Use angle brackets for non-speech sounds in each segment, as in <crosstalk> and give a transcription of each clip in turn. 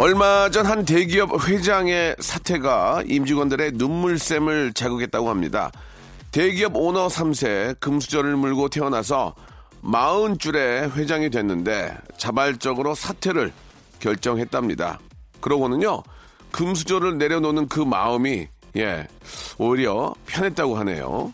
얼마 전 한 대기업 회장의 사태가 임직원들의 눈물샘을 자극했다고 합니다. 대기업 오너 3세 금수저를 물고 태어나서 40줄의 회장이 됐는데 자발적으로 사퇴를 결정했답니다. 그러고는요, 금수저를 내려놓는 그 마음이, 예, 오히려 편했다고 하네요.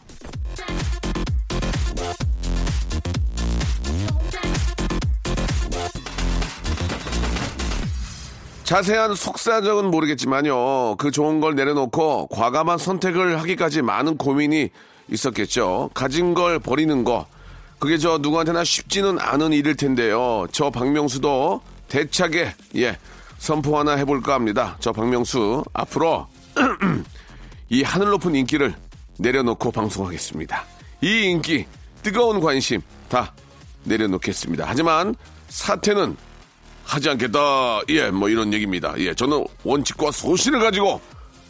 자세한 속사정은 모르겠지만요. 그 좋은 걸 내려놓고 과감한 선택을 하기까지 많은 고민이 있었겠죠. 가진 걸 버리는 거. 그게 저 누구한테나 쉽지는 않은 일일 텐데요. 저 박명수도 대차게, 예, 선포 하나 해볼까 합니다. 저 박명수, 앞으로 <clears throat> 이 하늘 높은 인기를 내려놓고 방송하겠습니다. 이 인기, 뜨거운 관심 다 내려놓겠습니다. 하지만 사태는 하지 않겠다. 예, 뭐 이런 얘기입니다. 예, 저는 원칙과 소신을 가지고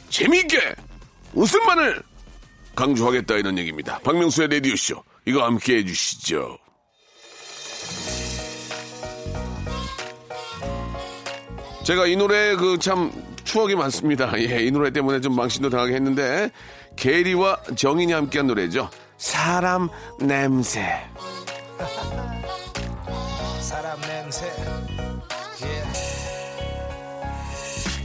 재미있게 웃음만을 강조하겠다 이런 얘기입니다. 박명수의 레디오쇼. 이거 함께 해주시죠. 제가 이 노래 그 참 추억이 많습니다. <laughs> 예, 이 노래 때문에 좀 망신도 당하게 했는데 게리와 정인이 함께한 노래죠. 사람 냄새. <laughs> 사람 냄새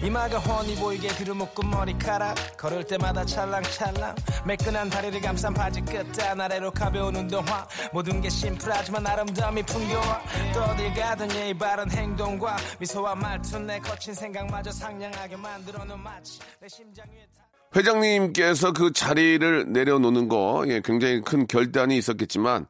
이마가 훤히 보이게 뒤로묶은 머리카락. 걸을 때마다 찰랑찰랑. 매끈한 다리를 감싼 바지 끝단 아래로 가벼운 운동화. 모든 게 심플하지만 아름다움이 풍겨와. 또 어딜 가든 예의 바른 행동과 미소와 말투 내 거친 생각마저 상냥하게 만들어놓은 마치 내 심장 위에 타- 회장님께서 그 자리를 내려놓는 거 예, 굉장히 큰 결단이 있었겠지만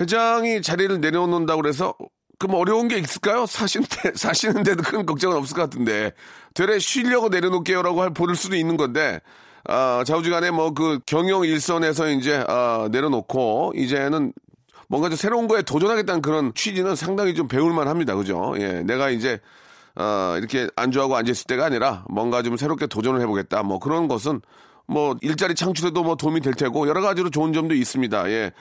회장이 자리를 내려놓는다고 그래서 그럼 어려운 게 있을까요? 사시는데 <laughs> 사시는데도 큰 걱정은 없을 것 같은데 되레 쉬려고 내려놓게요라고 할 보를 수도 있는 건데 아, 좌우지간에 뭐 그 경영 일선에서 이제 아, 내려놓고 이제는 뭔가 좀 새로운 거에 도전하겠다는 그런 취지는 상당히 좀 배울만 합니다. 그죠? 예, 내가 이제 어, 이렇게 안주하고 앉아있을 때가 아니라 뭔가 좀 새롭게 도전을 해보겠다. 뭐 그런 것은 뭐 일자리 창출에도 뭐 도움이 될 테고 여러 가지로 좋은 점도 있습니다. 예.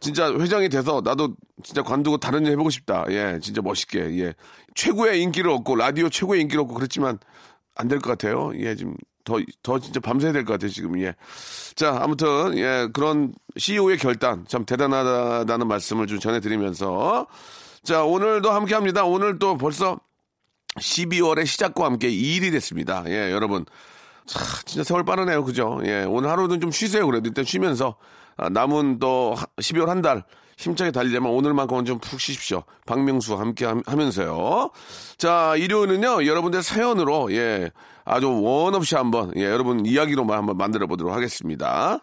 진짜 회장이 돼서 나도 진짜 관두고 다른 일 해보고 싶다. 예. 진짜 멋있게. 예. 최고의 인기를 얻고 라디오 최고의 인기를 얻고 그렇지만 안 될 것 같아요. 예. 지금 더, 더 진짜 밤새야 될 것 같아요. 지금. 예. 자, 아무튼 예. 그런 CEO의 결단 참 대단하다는 말씀을 좀 전해드리면서 자, 오늘도 함께 합니다. 오늘 또 벌써 12월의 시작과 함께 2일이 됐습니다. 예, 여러분. 차, 진짜 세월 빠르네요. 그죠? 예, 오늘 하루는 좀 쉬세요. 그래도 일단 쉬면서, 아, 남은 또 하- 12월 한 달 힘차게 달리려면 오늘만큼은 좀 푹 쉬십시오. 박명수 함께 함- 하면서요. 자, 일요일은요, 여러분들 사연으로, 예, 아주 원 없이 한번, 예, 여러분 이야기로만 한번 만들어 보도록 하겠습니다.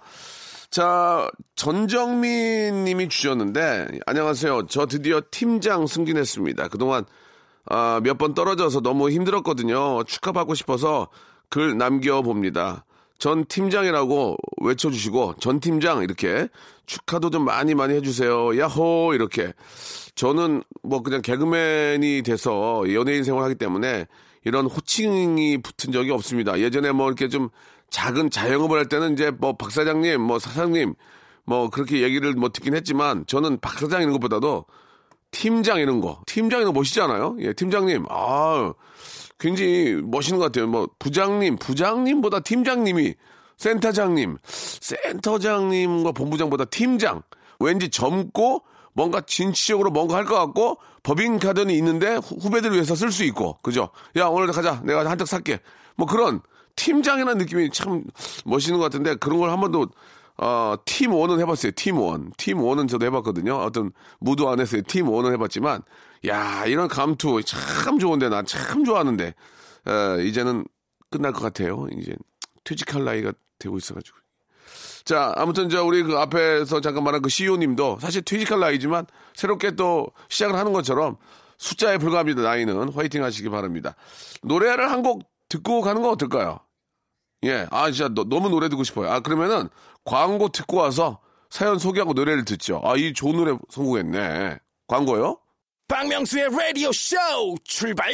자, 전정민 님이 주셨는데, 안녕하세요. 저 드디어 팀장 승진했습니다. 그동안 아, 몇 번 떨어져서 너무 힘들었거든요. 축하받고 싶어서 글 남겨봅니다. 전 팀장이라고 외쳐주시고, 전 팀장, 이렇게 축하도 좀 많이 많이 해주세요. 야호! 이렇게. 저는 뭐 그냥 개그맨이 돼서 연예인 생활하기 때문에 이런 호칭이 붙은 적이 없습니다. 예전에 뭐 이렇게 좀 작은 자영업을 할 때는 이제 뭐 박사장님, 뭐 사장님, 뭐 그렇게 얘기를 뭐 듣긴 했지만 저는 박사장 이런 것보다도 팀장 이런 거. 팀장 이런 거 멋있지 않아요? 예, 팀장님. 아 굉장히 멋있는 것 같아요. 뭐, 부장님, 부장님보다 팀장님이, 센터장님, 센터장님과 본부장보다 팀장. 왠지 젊고, 뭔가 진취적으로 뭔가 할 것 같고, 법인카드는 있는데, 후- 후배들을 위해서 쓸 수 있고, 그죠? 야, 오늘 가자. 내가 한턱 살게. 뭐 그런, 팀장이라는 느낌이 참 멋있는 것 같은데, 그런 걸 한 번도, 어, 팀 원은 해봤어요. 팀 원. 팀 원은 저도 해봤거든요. 어떤 무도 안에서 팀 원은 해봤지만, 야, 이런 감투 참 좋은데, 나 참 좋아하는데, 어, 이제는 끝날 것 같아요. 이제 퇴직할 나이가 되고 있어가지고. 자, 아무튼 저 우리 그 앞에서 잠깐 말한 그 CEO님도 사실 퇴직할 나이지만 새롭게 또 시작을 하는 것처럼 숫자에 불과합니다. 나이는 화이팅 하시기 바랍니다. 노래를 한 곡 듣고 가는 거 어떨까요? 예, 아 진짜 너, 무 노래 듣고 싶어요. 아 그러면은 광고 듣고 와서 사연 소개하고 노래를 듣죠. 아 이 좋은 노래 성공했네. 광고요? 박명수의 라디오 쇼 출발!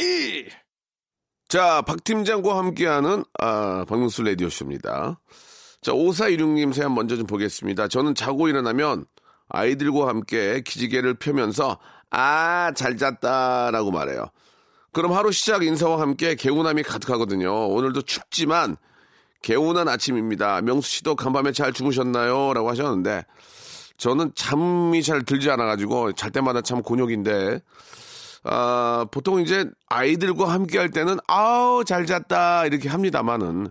자, 박 팀장과 함께하는 아, 박명수 라디오 쇼입니다. 자, 5416님 사연 먼저 좀 보겠습니다. 저는 자고 일어나면 아이들과 함께 기지개를 펴면서 아, 잘 잤다라고 말해요. 그럼 하루 시작 인사와 함께 개운함이 가득하거든요. 오늘도 춥지만 개운한 아침입니다. 명수 씨도 간밤에 잘 주무셨나요? 라고 하셨는데 저는 잠이 잘 들지 않아가지고 잘 때마다 참 곤욕인데 아, 보통 이제 아이들과 함께 할 때는 아우 잘 잤다 이렇게 합니다만은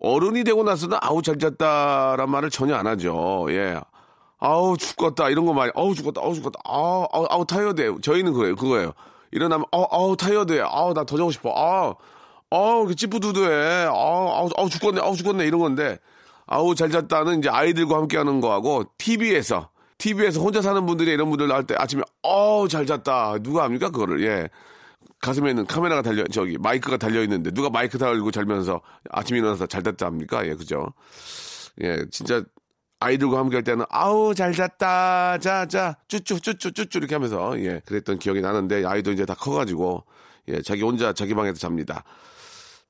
어른이 되고 나서는 아우 잘 잤다란 말을 전혀 안 하죠. 예. 아우 죽겠다 이런 거 많이 아우 죽겠다 아우 죽겠다 아우 아우, 아우 타이어드 저희는 그래요 그거예요. 일어나면 아우 아우 타이어드 아우 나 더 자고 싶어. 아우 아우 그 찌뿌두두해. 아우 아우 아우 죽겠네 아우 죽겠네 이런 건데 아우 잘 잤다는 이제 아이들과 함께 하는 거하고 TV에서 TV에서 혼자 사는 분들이 이런 분들 나올 때 아침에 아우 잘 잤다. 누가 합니까 그거를? 예. 가슴에는 카메라가 달려 저기 마이크가 달려 있는데 누가 마이크 달고 잘면서 아침에 일어나서 잘 잤다 합니까? 예 그죠? 예 진짜 아이들과 함께 할 때는 아우 잘 잤다. 자자 쭈쭈 쭈쭈 쭈쭈 이렇게 하면서 예 그랬던 기억이 나는데 아이도 이제 다 커가지고 예 자기 혼자 자기 방에서 잡니다.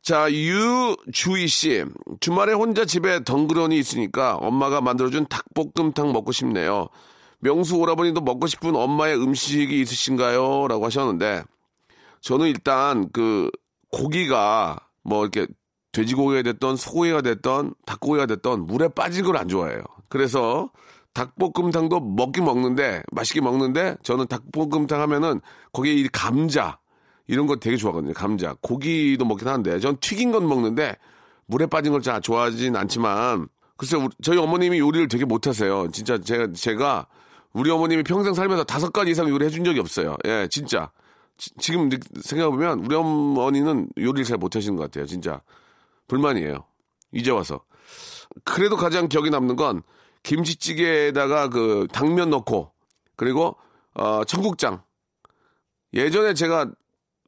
자 유주희 씨 주말에 혼자 집에 덩그러니 있으니까 엄마가 만들어준 닭볶음탕 먹고 싶네요. 명수 오라버니도 먹고 싶은 엄마의 음식이 있으신가요? 라고 하셨는데 저는 일단 그 고기가 뭐 이렇게 돼지고기가 됐던 소고기가 됐던 닭고기가 됐던 물에 빠진 걸 안 좋아해요. 그래서 닭볶음탕도 먹긴 먹는데 맛있게 먹는데 저는 닭볶음탕 하면은 거기에 이 감자 이런 거 되게 좋아하거든요. 감자 고기도 먹긴 하는데 전 튀긴 건 먹는데 물에 빠진 걸 잘 좋아하진 않지만 글쎄 저희 어머님이 요리를 되게 못하세요. 진짜 제가 제가 우리 어머님이 평생 살면서 다섯 가지 이상 요리 해준 적이 없어요. 예, 진짜. 지, 금 생각해보면 우리 어머니는 요리를 잘 못하시는 것 같아요. 진짜. 불만이에요. 이제 와서. 그래도 가장 기억에 남는 건 김치찌개에다가 그 당면 넣고 그리고 어 청국장. 예전에 제가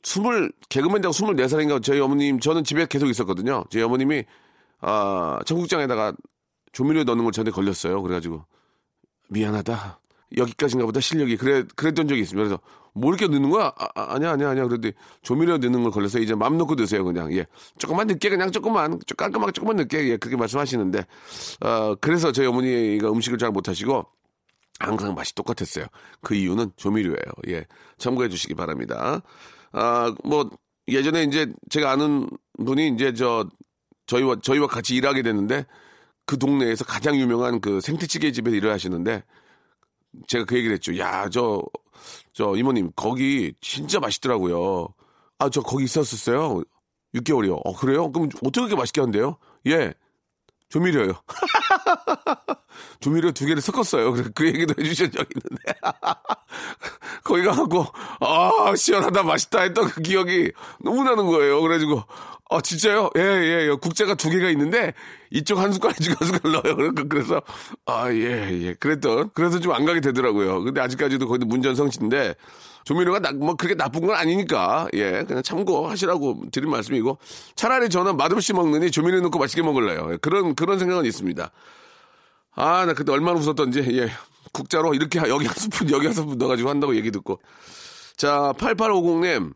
스물 개그맨 되고 스물네 살인가 저희 어머님 저는 집에 계속 있었거든요. 저희 어머님이 아 청국장에다가 조미료 넣는 걸 전에 걸렸어요. 그래가지고 미안하다. 여기까지인가 보다 실력이 그래 그랬던 적이 있습니다. 그래서 뭐 이렇게 넣는 거야? 아, 아 니야 아니야 아니야. 그런데 조미료 넣는 걸 걸려서 이제 맘 놓고 드세요 그냥 예 조금만 늦게 그냥 조금만 깔끔하게 조금만 늦게 예 그렇게 말씀하시는데 어 그래서 저희 어머니가 음식을 잘 못하시고 항상 맛이 똑같았어요. 그 이유는 조미료예요. 예 참고해 주시기 바랍니다. 아 뭐 예전에 이제 제가 아는 분이 이제 저 저희와 저희와 같이 일하게 됐는데 그 동네에서 가장 유명한 그 생태찌개 집에 일을 하시는데 제가 그 얘기를 했죠. 야, 저, 저 이모님, 거기 진짜 맛있더라고요. 아, 저 거기 있었었어요. 6개월이요. 어, 그래요? 그럼 어떻게 맛있게 한대요? 예. 조미료요. <laughs> 조미료 두 개를 섞었어요. 그래서 그 얘기도 해주신 적이 있는데. <laughs> 거기 가고, 아, 시원하다, 맛있다 했던 그 기억이 너무 나는 거예요. 그래가지고, 아, 진짜요? 예, 예, 예. 국자가 두 개가 있는데, 이쪽 한 숟갈, <laughs> 이쪽 한 숟갈 넣어요. 그래서, 아, 예, 예. 그랬던, 그래서 좀 안 가게 되더라고요. 근데 아직까지도 거기도 문전성시인데, 조미료가 나, 뭐 그렇게 나쁜 건 아니니까, 예. 그냥 참고하시라고 드린 말씀이고, 차라리 저는 맛없이 먹느니 조미료 넣고 맛있게 먹을래요. 예, 그런, 그런 생각은 있습니다. 아, 나 그때 얼마나 웃었던지, 예. 국자로 이렇게 여기 한 스푼, 여기 한 스푼 넣어가지고 한다고 얘기 듣고. 자, 8850님.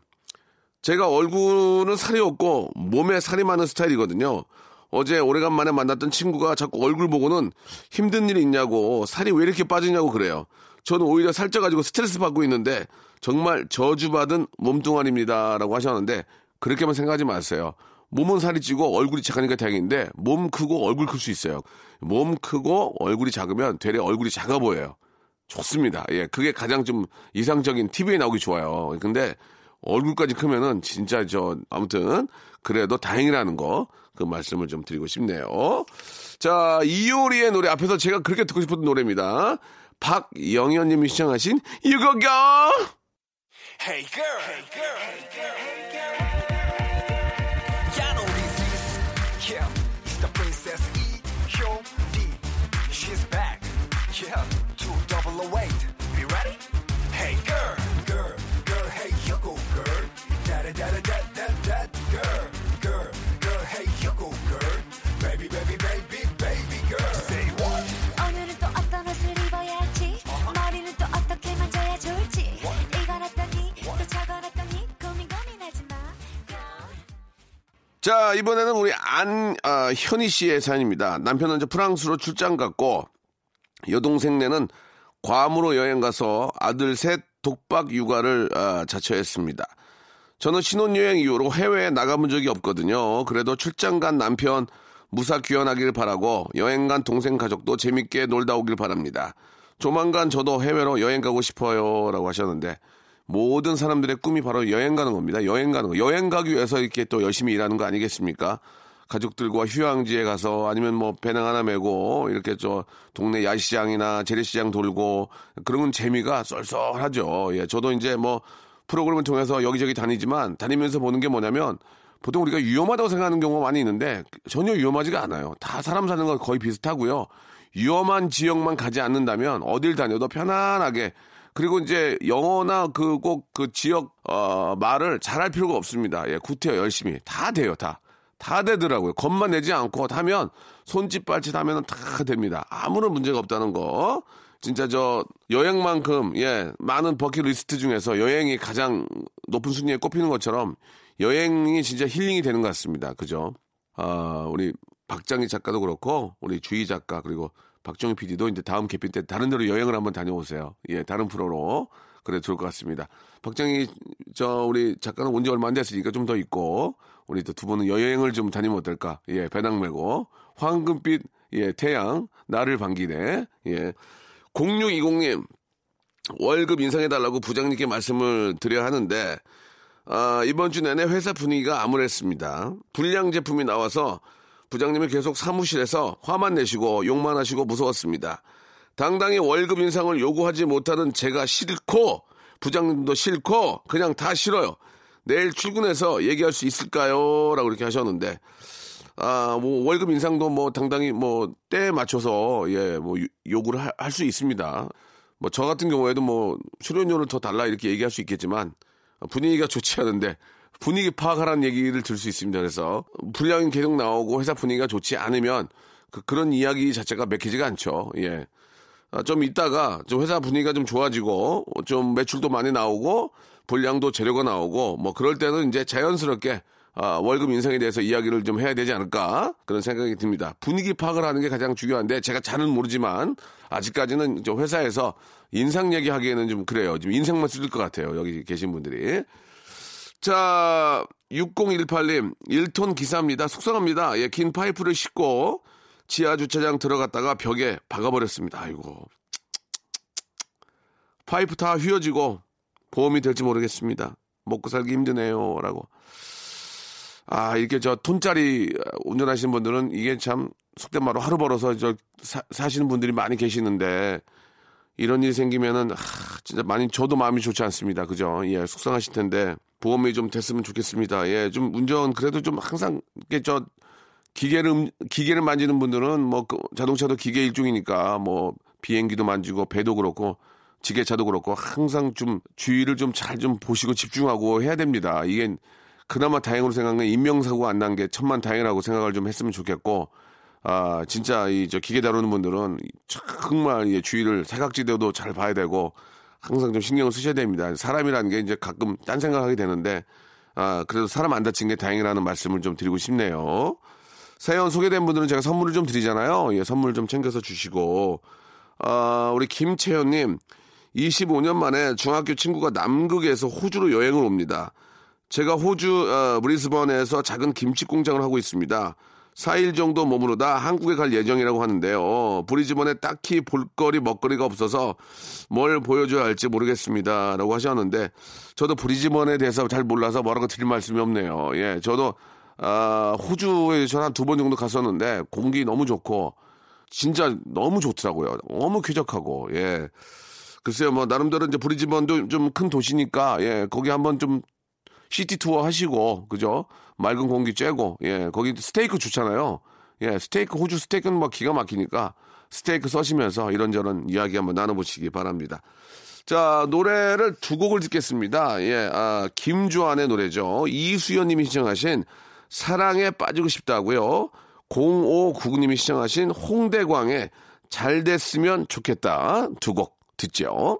제가 얼굴은 살이 없고 몸에 살이 많은 스타일이거든요. 어제 오래간만에 만났던 친구가 자꾸 얼굴 보고는 힘든 일이 있냐고 살이 왜 이렇게 빠지냐고 그래요. 저는 오히려 살쪄가지고 스트레스 받고 있는데 정말 저주받은 몸뚱아리입니다. 라고 하셨는데 그렇게만 생각하지 마세요. 몸은 살이 찌고 얼굴이 작으니까 다행인데 몸 크고 얼굴 클 수 있어요. 몸 크고 얼굴이 작으면 되레 얼굴이 작아 보여요. 좋습니다. 예, 그게 가장 좀 이상적인 TV에 나오기 좋아요. 근데 얼굴까지 크면은 진짜 저 아무튼 그래도 다행이라는 거 그 말씀을 좀 드리고 싶네요. 자 이효리의 노래 앞에서 제가 그렇게 듣고 싶었던 노래입니다. 박영현 님이 시청하신 이거겨. Hey girl, hey girl, hey girl, hey girl. she's back. Yeah, to 008. 자, 이번에는 우리 안, 아, 현희 씨의 사연입니다. 남편은 이제 프랑스로 출장 갔고, 여동생네는 괌으로 여행 가서 아들 셋 독박 육아를 아, 자처했습니다. 저는 신혼여행 이후로 해외에 나가본 적이 없거든요. 그래도 출장 간 남편 무사 귀환하길 바라고 여행 간 동생 가족도 재밌게 놀다 오길 바랍니다. 조만간 저도 해외로 여행 가고 싶어요. 라고 하셨는데 모든 사람들의 꿈이 바로 여행 가는 겁니다. 여행 가는 거. 여행 가기 위해서 이렇게 또 열심히 일하는 거 아니겠습니까? 가족들과 휴양지에 가서 아니면 뭐 배낭 하나 메고 이렇게 저 동네 야시장이나 재래시장 돌고 그런 재미가 쏠쏠하죠. 예, 저도 이제 뭐 프로그램을 통해서 여기저기 다니지만 다니면서 보는 게 뭐냐면 보통 우리가 위험하다고 생각하는 경우가 많이 있는데 전혀 위험하지가 않아요. 다 사람 사는 건 거의 비슷하고요. 위험한 지역만 가지 않는다면 어딜 다녀도 편안하게 그리고 이제 영어나 그 꼭그 그 지역 어 말을 잘할 필요가 없습니다. 예, 구태여 열심히 다 돼요, 다. 다 되더라고요. 겁만 내지 않고 하면 손짓 발짓 하면은 다 됩니다. 아무런 문제가 없다는 거. 진짜 저 여행만큼 예 많은 버킷리스트 중에서 여행이 가장 높은 순위에 꼽히는 것처럼 여행이 진짜 힐링이 되는 것 같습니다. 그죠? 아 우리 박장희 작가도 그렇고 우리 주희 작가 그리고 박정희 PD도 이제 다음 개편 때 다른 데로 여행을 한번 다녀오세요. 예, 다른 프로로. 그래 좋을 것 같습니다. 박정희 저 우리 작가는 온 지 얼마 안 됐으니까 좀 더 있고 우리 또 두 분은 여행을 좀 다니면 어떨까? 예, 배낭 메고 황금빛 예, 태양 나를 반기네. 예. 0620님 월급 인상해 달라고 부장님께 말씀을 드려야 하는데 아, 이번 주 내내 회사 분위기가 암울했습니다. 불량 제품이 나와서 부장님이 계속 사무실에서 화만 내시고 욕만 하시고 무서웠습니다. 당당히 월급 인상을 요구하지 못하는 제가 싫고 부장님도 싫고 그냥 다 싫어요. 내일 출근해서 얘기할 수 있을까요? 라고 이렇게 하셨는데 아, 뭐 월급 인상도 뭐 당당히 뭐 때에 맞춰서 예, 뭐 요구를 할 수 있습니다. 뭐 저 같은 경우에도 뭐 출연료를 더 달라 이렇게 얘기할 수 있겠지만 분위기가 좋지 않은데 분위기 파악하라는 얘기를 들 수 있습니다. 그래서 분량이 계속 나오고 회사 분위기가 좋지 않으면 그, 그런 이야기 자체가 맥히지가 않죠. 예. 아, 좀 있다가 좀 회사 분위기가 좀 좋아지고 좀 매출도 많이 나오고 분량도 재료가 나오고 뭐 그럴 때는 이제 자연스럽게 아, 월급 인상에 대해서 이야기를 좀 해야 되지 않을까 그런 생각이 듭니다. 분위기 파악을 하는 게 가장 중요한데 제가 잘은 모르지만 아직까지는 회사에서 인상 얘기하기에는 좀 그래요. 지금 인상만 쓸 것 같아요. 여기 계신 분들이. 자, 6018님, 1톤 기사입니다. 속상합니다. 예, 긴 파이프를 싣고 지하 주차장 들어갔다가 벽에 박아버렸습니다. 아이고. 파이프 다 휘어지고 보험이 될지 모르겠습니다. 먹고 살기 힘드네요. 라고. 아, 이렇게 저 톤짜리 운전하시는 분들은 이게 참 속된 말로 하루 벌어서 저 사, 사시는 분들이 많이 계시는데 이런 일이 생기면은 아, 진짜 많이 저도 마음이 좋지 않습니다. 그죠? 예, 속상하실 텐데 보험이 좀 됐으면 좋겠습니다. 예, 좀 운전 그래도 좀 항상 이게 저 기계를 기계를 만지는 분들은 뭐 그 자동차도 기계 일종이니까 뭐 비행기도 만지고 배도 그렇고 지게차도 그렇고 항상 좀 주의를 좀 잘좀 좀 보시고 집중하고 해야 됩니다. 이게 그나마 다행으로 생각하는 인명사고 안 난 게 천만 다행이라고 생각을 좀 했으면 좋겠고 아 진짜 이 저 기계 다루는 분들은 정말 예, 주의를 사각지대도 잘 봐야 되고 항상 좀 신경을 쓰셔야 됩니다. 사람이라는 게 이제 가끔 딴 생각하게 되는데 아 그래도 사람 안 다친 게 다행이라는 말씀을 좀 드리고 싶네요. 사연 소개된 분들은 제가 선물을 좀 드리잖아요. 예, 선물 좀 챙겨서 주시고 아 우리 김채연님 25년 만에 중학교 친구가 남극에서 호주로 여행을 옵니다. 제가 호주 어, 브리스번에서 작은 김치 공장을 하고 있습니다. 4일 정도 머무르다 한국에 갈 예정이라고 하는데요. 브리즈번에 딱히 볼거리, 먹거리가 없어서 뭘 보여줘야 할지 모르겠습니다. 라고 하셨는데, 저도 브리즈번에 대해서 잘 몰라서 뭐라고 드릴 말씀이 없네요. 예, 저도, 아, 호주에 전한 두 번 정도 갔었는데, 공기 너무 좋고, 진짜 너무 좋더라고요. 너무 쾌적하고, 예. 글쎄요, 뭐, 나름대로 이제 브리즈번도 좀 큰 도시니까, 예, 거기 한번 좀 시티 투어 하시고, 그죠? 맑은 공기 쬐고, 예, 거기 스테이크 좋잖아요. 예, 스테이크, 호주 스테이크는 뭐 기가 막히니까 스테이크 써시면서 이런저런 이야기 한번 나눠보시기 바랍니다. 자, 노래를 두 곡을 듣겠습니다. 예, 아, 김조한의 노래죠. 이수연 님이 신청하신 사랑에 빠지고 싶다고요. 0599님이 신청하신 홍대광의 잘 됐으면 좋겠다. 두 곡 듣죠.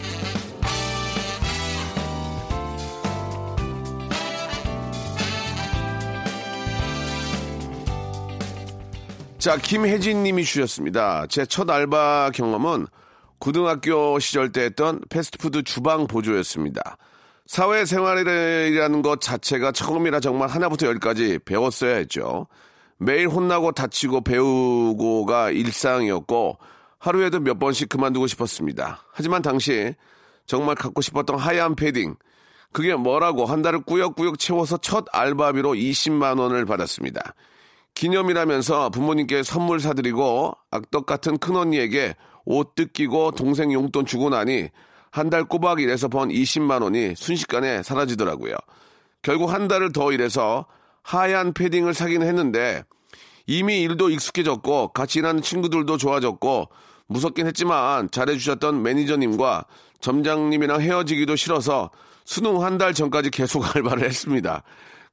자, 김혜진 님이 주셨습니다. 제 첫 알바 경험은 고등학교 시절 때 했던 패스트푸드 주방 보조였습니다. 사회생활이라는 것 자체가 처음이라 정말 하나부터 열까지 배웠어야 했죠. 매일 혼나고 다치고 배우고가 일상이었고 하루에도 몇 번씩 그만두고 싶었습니다. 하지만 당시 정말 갖고 싶었던 하얀 패딩 그게 뭐라고 한 달을 꾸역꾸역 채워서 첫 알바비로 20만 원을 받았습니다. 기념이라면서 부모님께 선물 사드리고 악덕 같은 큰언니에게 옷 뜯기고 동생 용돈 주고 나니 한 달 꼬박 일해서 번 20만 원이 순식간에 사라지더라고요. 결국 한 달을 더 일해서 하얀 패딩을 사긴 했는데 이미 일도 익숙해졌고 같이 일하는 친구들도 좋아졌고 무섭긴 했지만 잘해주셨던 매니저님과 점장님이랑 헤어지기도 싫어서 수능 한 달 전까지 계속 <laughs> 알바를 했습니다.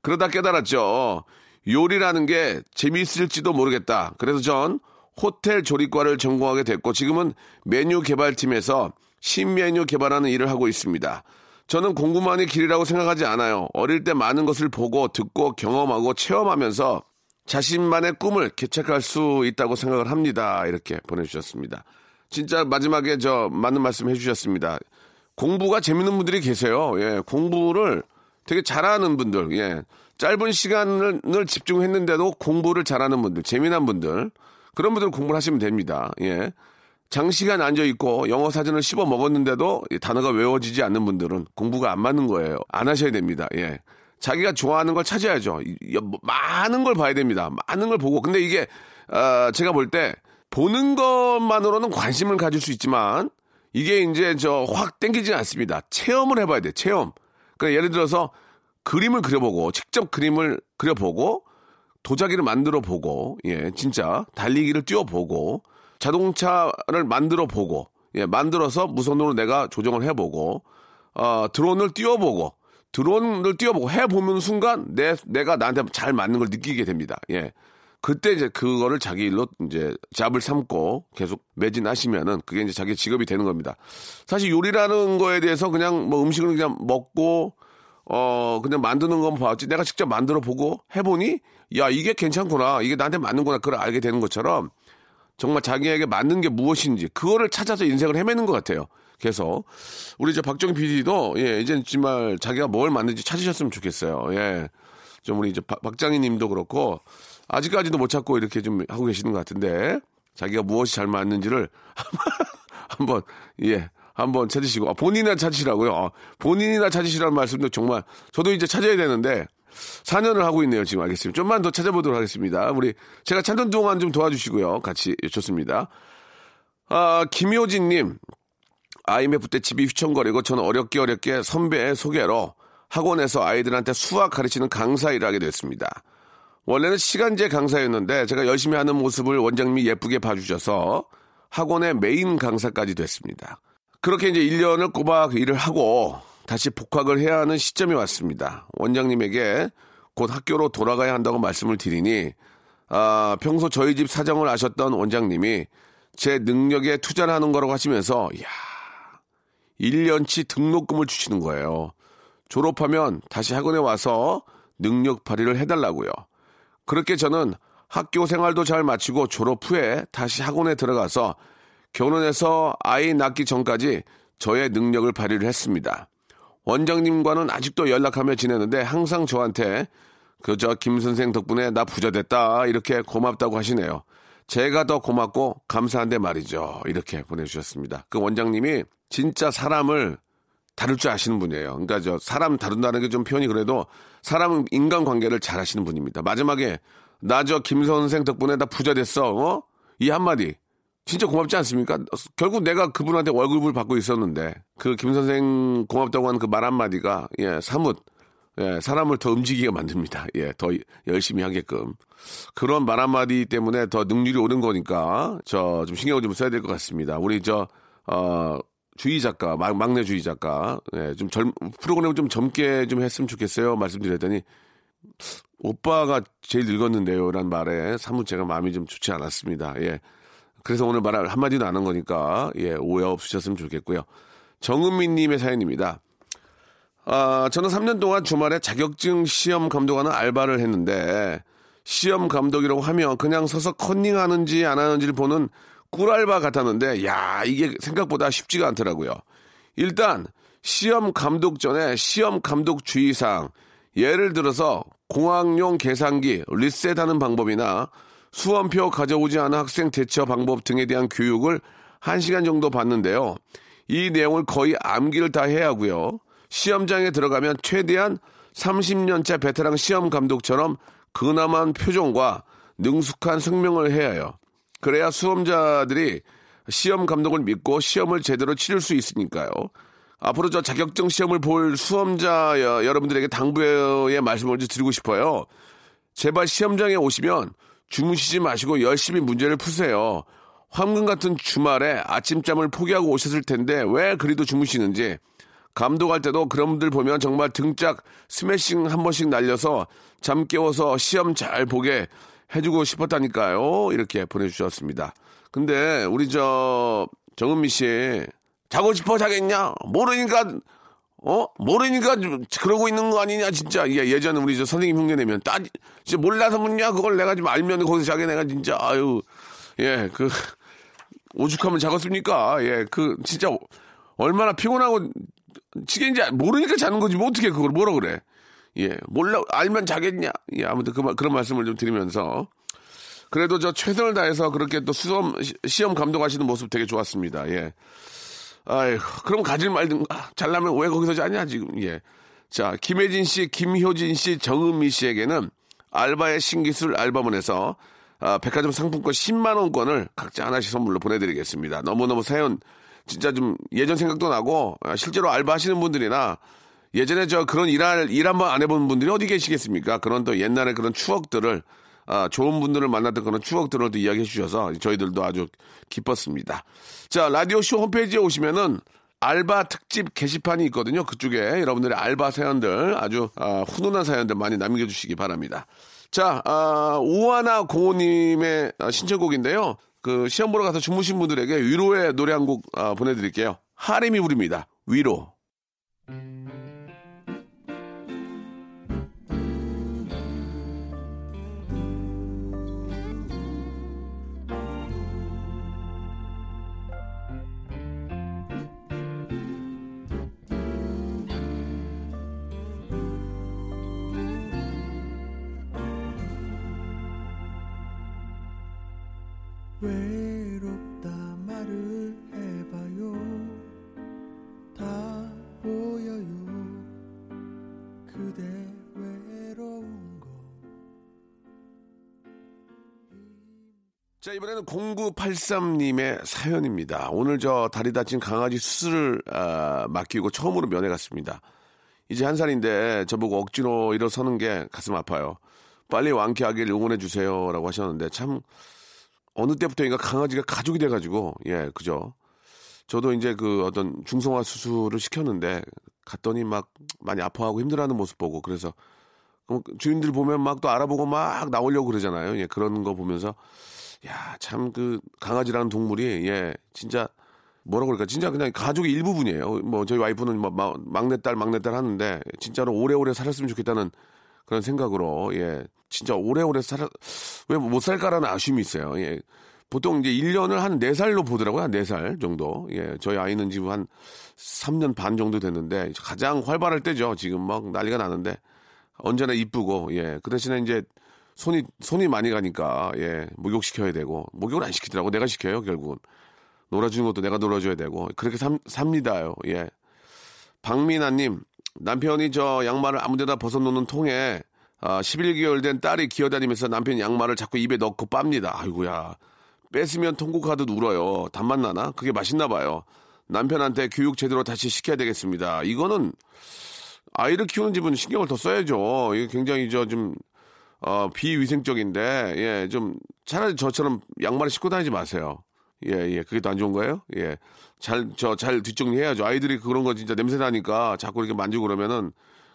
그러다 깨달았죠. 요리라는 게 재미있을지도 모르겠다. 그래서 전 호텔 조리과를 전공하게 됐고 지금은 메뉴 개발팀에서 신메뉴 개발하는 일을 하고 있습니다. 저는 공부만이 길이라고 생각하지 않아요. 어릴 때 많은 것을 보고 듣고 경험하고 체험하면서 자신만의 꿈을 개척할 수 있다고 생각을 합니다. 이렇게 보내주셨습니다. 진짜 마지막에 저 맞는 말씀 해주셨습니다. 공부가 재밌는 분들이 계세요. 예, 공부를 되게 잘하는 분들, 예, 짧은 시간을 집중했는데도 공부를 잘하는 분들, 재미난 분들, 그런 분들은 공부를 하시면 됩니다. 예. 장시간 앉아 있고 영어 사전을 씹어 먹었는데도 이 단어가 외워지지 않는 분들은 공부가 안 맞는 거예요. 안 하셔야 됩니다. 예. 자기가 좋아하는 걸 찾아야죠. 뭐 많은 걸 봐야 됩니다. 많은 걸 보고. 근데 이게 어, 제가 볼 때 보는 것만으로는 관심을 가질 수 있지만 이게 이제 저 확 땡기지 않습니다. 체험을 해봐야 돼. 체험. 그러니까 예를 들어서 그림을 그려보고 직접 그림을 그려보고 도자기를 만들어 보고 예 진짜 달리기를 뛰어보고 자동차를 만들어 보고 예 만들어서 무선으로 내가 조정을 해보고 어 드론을 띄워보고 드론을 띄워보고 해보는 순간 내 내가 나한테 잘 맞는 걸 느끼게 됩니다. 예. 그때 이제 그거를 자기 일로 이제 잡을 삼고 계속 매진하시면은 그게 이제 자기 직업이 되는 겁니다. 사실 요리라는 거에 대해서 그냥 뭐 음식을 그냥 먹고 어, 그냥 만드는 건 봤지. 내가 직접 만들어 보고 해보니, 야, 이게 괜찮구나. 이게 나한테 맞는구나. 그걸 알게 되는 것처럼 정말 자기에게 맞는 게 무엇인지 그거를 찾아서 인생을 헤매는 것 같아요. 그래서 우리 저 박정희 PD도 예, 이제 정말 자기가 뭘 맞는지 찾으셨으면 좋겠어요. 예. 좀 우리 이제 박- 박장희 님도 그렇고 아직까지도 못 찾고 이렇게 좀 하고 계시는 것 같은데 자기가 무엇이 잘 맞는지를 <laughs> 한번 예 한번 찾으시고 아, 본인이나 찾으시라고요. 아, 본인이나 찾으시라는 말씀도 정말 저도 이제 찾아야 되는데 4년을 하고 있네요. 지금 알겠습니다. 좀만 더 찾아보도록 하겠습니다. 우리 제가 찾는 동안 좀 도와주시고요. 같이 예, 좋습니다. 아 김효진님 IMF 때 집이 휘청거리고 저는 어렵게 어렵게 선배의 소개로 학원에서 아이들한테 수학 가르치는 강사 일을 하게 됐습니다. 원래는 시간제 강사였는데 제가 열심히 하는 모습을 원장님이 예쁘게 봐주셔서 학원의 메인 강사까지 됐습니다. 그렇게 이제 1년을 꼬박 일을 하고 다시 복학을 해야 하는 시점이 왔습니다. 원장님에게 곧 학교로 돌아가야 한다고 말씀을 드리니 아, 평소 저희 집 사정을 아셨던 원장님이 제 능력에 투자를 하는 거라고 하시면서 야 1년치 등록금을 주시는 거예요. 졸업하면 다시 학원에 와서 능력 발휘를 해달라고요. 그렇게 저는 학교 생활도 잘 마치고 졸업 후에 다시 학원에 들어가서 결혼해서 아이 낳기 전까지 저의 능력을 발휘를 했습니다. 원장님과는 아직도 연락하며 지내는데 항상 저한테 그저 김 선생 덕분에 나 부자 됐다 이렇게 고맙다고 하시네요. 제가 더 고맙고 감사한데 말이죠. 이렇게 보내주셨습니다. 그 원장님이 진짜 사람을 다룰 줄 아시는 분이에요. 그러니까 저 사람 다룬다는 게 좀 표현이 그래도 사람 인간 관계를 잘 하시는 분입니다. 마지막에 나 저 김 선생 덕분에 나 부자 됐어. 어? 이 한마디. 진짜 고맙지 않습니까? 결국 내가 그분한테 월급을 받고 있었는데 그 김 선생 고맙다고 하는 그 말 한마디가 예, 사뭇 예, 사람을 더 움직이게 만듭니다. 예, 더 열심히 하게끔. 그런 말 한마디 때문에 더 능률이 오른 거니까, 저, 좀 신경을 좀 써야 될 것 같습니다. 우리 저, 어, 주희 작가, 막, 막내 주희 작가, 예, 좀 젊, 프로그램을 좀 젊게 좀 했으면 좋겠어요. 말씀드렸더니, 오빠가 제일 늙었는데요. 라는 말에 사뭇 제가 마음이 좀 좋지 않았습니다. 예. 그래서 오늘 말을 한마디도 안 한 거니까, 예, 오해 없으셨으면 좋겠고요. 정은민 님의 사연입니다. 아, 저는 3년 동안 주말에 자격증 시험 감독하는 알바를 했는데 시험 감독이라고 하면 그냥 서서 컨닝하는지 안 하는지를 보는 꿀알바 같았는데 야 이게 생각보다 쉽지가 않더라고요. 일단 시험 감독 전에 시험 감독 주의사항 예를 들어서 공학용 계산기 리셋하는 방법이나 수험표 가져오지 않은 학생 대처 방법 등에 대한 교육을 1시간 정도 받는데요. 이 내용을 거의 암기를 다 해야 하고요. 시험장에 들어가면 최대한 30년차 베테랑 시험 감독처럼 근엄한 표정과 능숙한 성명을 해야 해요. 그래야 수험자들이 시험 감독을 믿고 시험을 제대로 치를 수 있으니까요. 앞으로 저 자격증 시험을 볼 수험자 여- 여러분들에게 당부의 말씀을 좀 드리고 싶어요. 제발 시험장에 오시면 주무시지 마시고 열심히 문제를 푸세요. 황금 같은 주말에 아침잠을 포기하고 오셨을 텐데 왜 그리도 주무시는지 감독할 때도 그런 분들 보면 정말 등짝 스매싱 한 번씩 날려서 잠 깨워서 시험 잘 보게 해주고 싶었다니까요. 이렇게 보내주셨습니다. 근데 우리 저 정은미 씨 자고 싶어 자겠냐? 모르니까 어? 모르니까 좀 그러고 있는 거 아니냐 진짜. 예, 예전에 우리 저 선생님 흉내 내면. 따 진짜 몰라서 묻냐 그걸 내가 좀 알면 거기서 자게 내가 진짜 아유 예 그 <laughs> 오죽하면 자겠습니까? 예 그 진짜 얼마나 피곤하고 지게인지 모르니까 자는 거지. 뭐 어떻게 그걸 뭐라 그래? 예 몰라 알면 자겠냐? 예 아무튼 그, 말- 그런 말씀을 좀 드리면서. 그래도 저 최선을 다해서 그렇게 또 수험 시- 시험 감독하시는 모습 되게 좋았습니다. 예 아이고, 그럼 가질 말든가. 잘나면 왜 거기서 자냐, 지금, 예. 자, 김혜진 씨, 김효진 씨, 정은미 씨에게는 알바의 신기술 알바몬에서 아, 백화점 상품권 10만 원권을 각자 하나씩 선물로 보내드리겠습니다. 너무너무 사연, 진짜 좀 예전 생각도 나고, 아, 실제로 알바하시는 분들이나 예전에 저 그런 일할, 일 한번 안 해본 분들이 어디 계시겠습니까? 그런 또 옛날에 그런 추억들을 아, 좋은 분들을 만났던 그런 추억들을 또 이야기해 주셔서 저희들도 아주 기뻤습니다. 자, 라디오쇼 홈페이지에 오시면은 알바 특집 게시판이 있거든요. 그쪽에 여러분들의 알바 사연들 아주 아, 훈훈한 사연들 많이 남겨주시기 바랍니다. 자, 아, 오하나 공호님의 아, 신청곡인데요. 그 시험 보러 가서 주무신 분들에게 위로의 노래 한곡 아, 보내드릴게요. 하림이 부릅니다. 위로. 외 해봐요 다 보여요 그대 외로운 거 자, 이번에는 0983님의 사연입니다. 오늘 저 다리 다친 강아지 수술을 아, 맡기고 처음으로 면회 갔습니다. 이제 한 살인데 저보고 억지로 일어서는 게 가슴 아파요. 빨리 완쾌하길 응원해 주세요라고 하셨는데 참 어느 때부터인가 강아지가 가족이 돼가지고 예 그죠. 저도 이제 그 어떤 중성화 수술을 시켰는데 갔더니 막 많이 아파하고 힘들어하는 모습 보고 그래서 어, 주인들 보면 막 또 알아보고 막 나오려고 그러잖아요. 예 그런 거 보면서 야, 참 그 강아지라는 동물이 예, 진짜 뭐라 그럴까? 진짜 그냥 가족의 일부분이에요. 뭐 저희 와이프는 뭐 마- 막내딸 막내딸 하는데 진짜로 오래오래 살았으면 좋겠다는 그런 생각으로 예, 진짜 오래오래 살아 왜 못 살까라는 아쉬움이 있어요. 예. 보통 이제 1년을 한 4살로 보더라고요. 한 4살 정도. 예, 저희 아이는 지금 한 3년 반 정도 됐는데 가장 활발할 때죠. 지금 막 난리가 나는데 언제나 이쁘고 예. 그 대신에 이제 손이 손이 많이 가니까 예. 목욕 시켜야 되고 목욕을 안 시키더라고. 내가 시켜요, 결국은. 놀아주는 것도 내가 놀아줘야 되고 그렇게 삽, 삽니다요. 예. 박민아님 남편이 저 양말을 아무데나 벗어놓는 통에 아, 11개월 된 딸이 기어다니면서 남편 양말을 자꾸 입에 넣고 빱니다. 아이고야. 뺏으면 통곡하듯 울어요. 단맛 나나? 그게 맛있나 봐요. 남편한테 교육 제대로 다시 시켜야 되겠습니다. 이거는 아이를 키우는 집은 신경을 더 써야죠. 이게 굉장히 저좀 어, 비위생적인데 예, 좀 차라리 저처럼 양말을 신고 다니지 마세요. 예, 예. 그게 더 안 좋은 거예요? 예. 잘, 저, 잘 뒷정리해야죠. 아이들이 그런 거 진짜 냄새 나니까 자꾸 이렇게 만지고 그러면은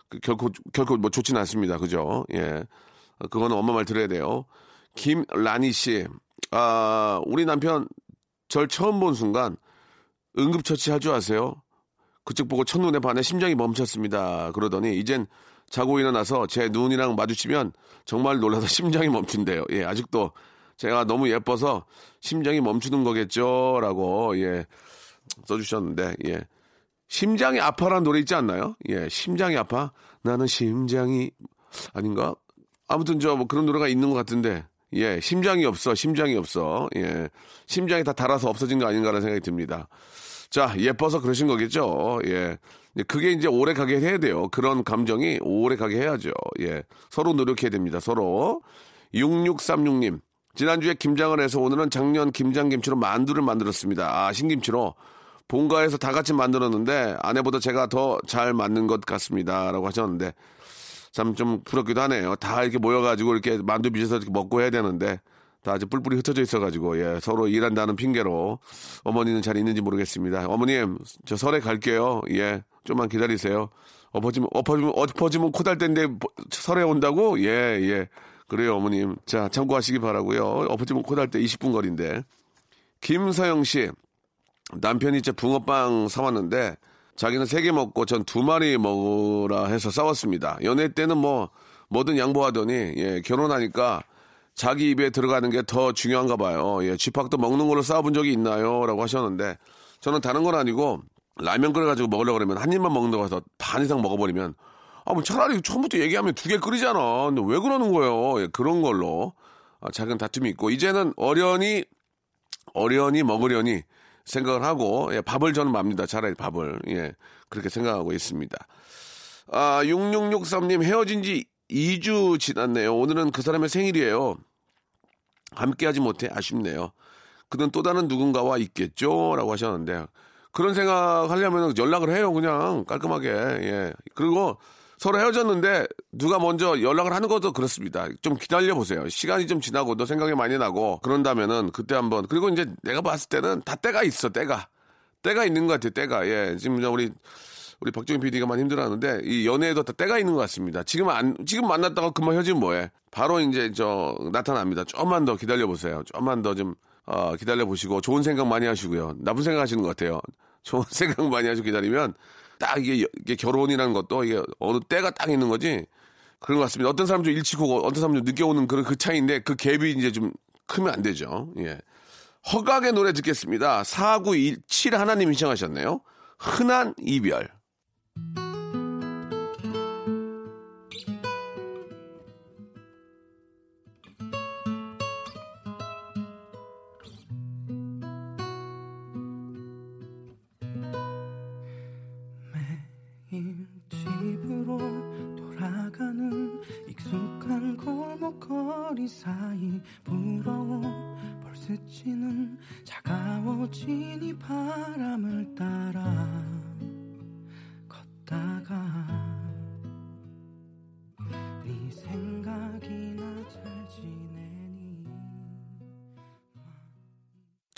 그 결코, 결코 뭐 좋지는 않습니다. 그죠? 예. 어, 그거는 엄마 말 들어야 돼요. 김라니 씨. 아, 우리 남편 절 처음 본 순간 응급처치 할 줄 아세요? 그쪽 보고 첫눈에 반해 심장이 멈췄습니다. 그러더니 이젠 자고 일어나서 제 눈이랑 마주치면 정말 놀라서 <laughs> 심장이 멈춘대요. 예, 아직도 제가 너무 예뻐서 심장이 멈추는 거겠죠? 라고, 예, 써주셨는데, 예. 심장이 아파라는 노래 있지 않나요? 예, 심장이 아파? 나는 심장이, 아닌가? 아무튼 저 뭐 그런 노래가 있는 것 같은데, 예, 심장이 없어, 심장이 없어. 예, 심장이 다 닳아서 없어진 거 아닌가라는 생각이 듭니다. 자, 예뻐서 그러신 거겠죠. 예. 그게 이제 오래 가게 해야 돼요. 그런 감정이 오래 가게 해야죠. 예. 서로 노력해야 됩니다. 서로. 6636님. 지난주에 김장을 해서 오늘은 작년 김장김치로 만두를 만들었습니다. 아, 신김치로. 본가에서 다 같이 만들었는데 아내보다 제가 더 잘 맞는 것 같습니다. 라고 하셨는데 참 좀 부럽기도 하네요. 다 이렇게 모여가지고 이렇게 만두 빚어서 이렇게 먹고 해야 되는데 다 아주 뿔뿔이 흩어져 있어가지고 예 서로 일한다는 핑계로 어머니는 잘 있는지 모르겠습니다. 어머님 저 설에 갈게요. 예 좀만 기다리세요. 엎어지면 엎어지면 엎어지면 코달 때인데 뭐, 설에 온다고 예 예. 그래요 어머님 자 참고하시기 바라고요. 엎어지면 코달 때 20분 거리인데 김서영 씨 남편이 이제 붕어빵 사왔는데 자기는 세 개 먹고 전 두 마리 먹으라 해서 싸웠습니다. 연애 때는 뭐 뭐든 양보하더니 예, 결혼하니까 자기 입에 들어가는 게 더 중요한가 봐요. 예, 쥐팍도 먹는 걸로 싸워본 적이 있나요? 라고 하셨는데 저는 다른 건 아니고 라면 끓여가지고 먹으려고 그러면 한 입만 먹는다고 해서 반 이상 먹어버리면 아, 뭐 차라리 처음부터 얘기하면 두 개 끓이잖아. 근데 왜 그러는 거예요? 예, 그런 걸로 아, 작은 다툼이 있고 이제는 어련히 어련히 먹으려니 생각을 하고 예, 밥을 저는 맙니다. 차라리 밥을 예, 그렇게 생각하고 있습니다. 아, 6663님 헤어진 지 2주 지났네요. 오늘은 그 사람의 생일이에요. 함께하지 못해 아쉽네요. 그는 또 다른 누군가와 있겠죠? 라고 하셨는데 그런 생각 하려면 연락을 해요. 그냥 깔끔하게. 예. 그리고 서로 헤어졌는데 누가 먼저 연락을 하는 것도 그렇습니다. 좀 기다려 보세요. 시간이 좀 지나고도 생각이 많이 나고 그런다면은 그때 한번 그리고 이제 내가 봤을 때는 다 때가 있어 때가 때가 있는 것 같아요. 때가 예 지금 우리 우리 박정희 PD가 많이 힘들어하는데 이 연애에도 다 때가 있는 것 같습니다. 지금 안 지금 만났다가 금방 헤어지면 뭐해? 바로 이제 저 나타납니다. 좀만 더 기다려 보세요. 좀만 더좀 어, 기다려 보시고 좋은 생각 많이 하시고요. 나쁜 생각 하시는 것 같아요. 좋은 <laughs> 생각 많이 하시고 기다리면 딱 이게, 이게 결혼이라는 것도 이게 어느 때가 딱 있는 거지. 그런 것 같습니다. 어떤 사람 좀 일찍 오고 어떤 사람 좀 늦게 오는 그런 그 차이인데 그 갭이 이제 좀 크면 안 되죠. 예. 허각의 노래 듣겠습니다. 4917 하나님이 신청하셨네요. 흔한 이별.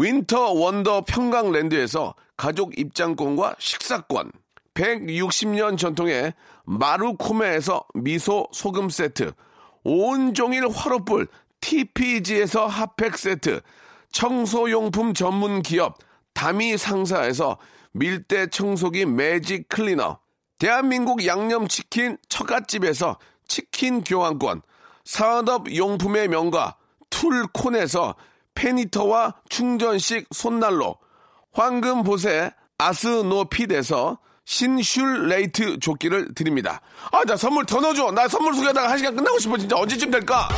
윈터 원더 평강랜드에서 가족 입장권과 식사권, 160년 전통의 마루코메에서 미소 소금 세트, 온종일 화로불 TPG에서 핫팩 세트, 청소용품 전문 기업 다미 상사에서 밀대 청소기 매직 클리너, 대한민국 양념치킨 처갓집에서 치킨 교환권, 산업용품의 명가 툴콘에서 페니터와 충전식 손난로, 황금보세 아스노핏에서 신슐레이트 조끼를 드립니다. 아, 나 선물 더 넣어줘. 나 선물 소개하다가 한 시간 끝나고 싶어. 진짜 언제쯤 될까?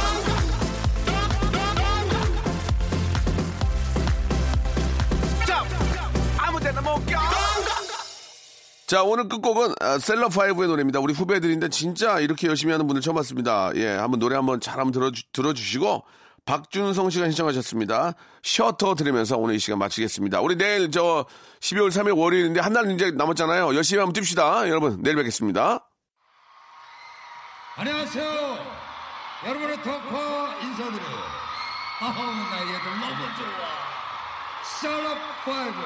자, 오늘 끝곡은 아, 셀럽5의 노래입니다. 우리 후배들인데 진짜 이렇게 열심히 하는 분들 처음 봤습니다. 예, 한번 노래 한번 잘 한번 들어주, 들어주시고, 박준성 씨가 신청하셨습니다. 셔터 들으면서 오늘 이 시간 마치겠습니다. 우리 내일 저 12월 3일 월요일인데 한달 이제 남았잖아요. 열심히 한번 뜁시다. 여러분, 내일 뵙겠습니다. 안녕하세요. 여러분의 덕화 인사드려요. 아우, 나 얘들 너무 좋아. 셀럽5의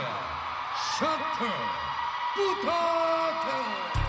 셔터 부탁해.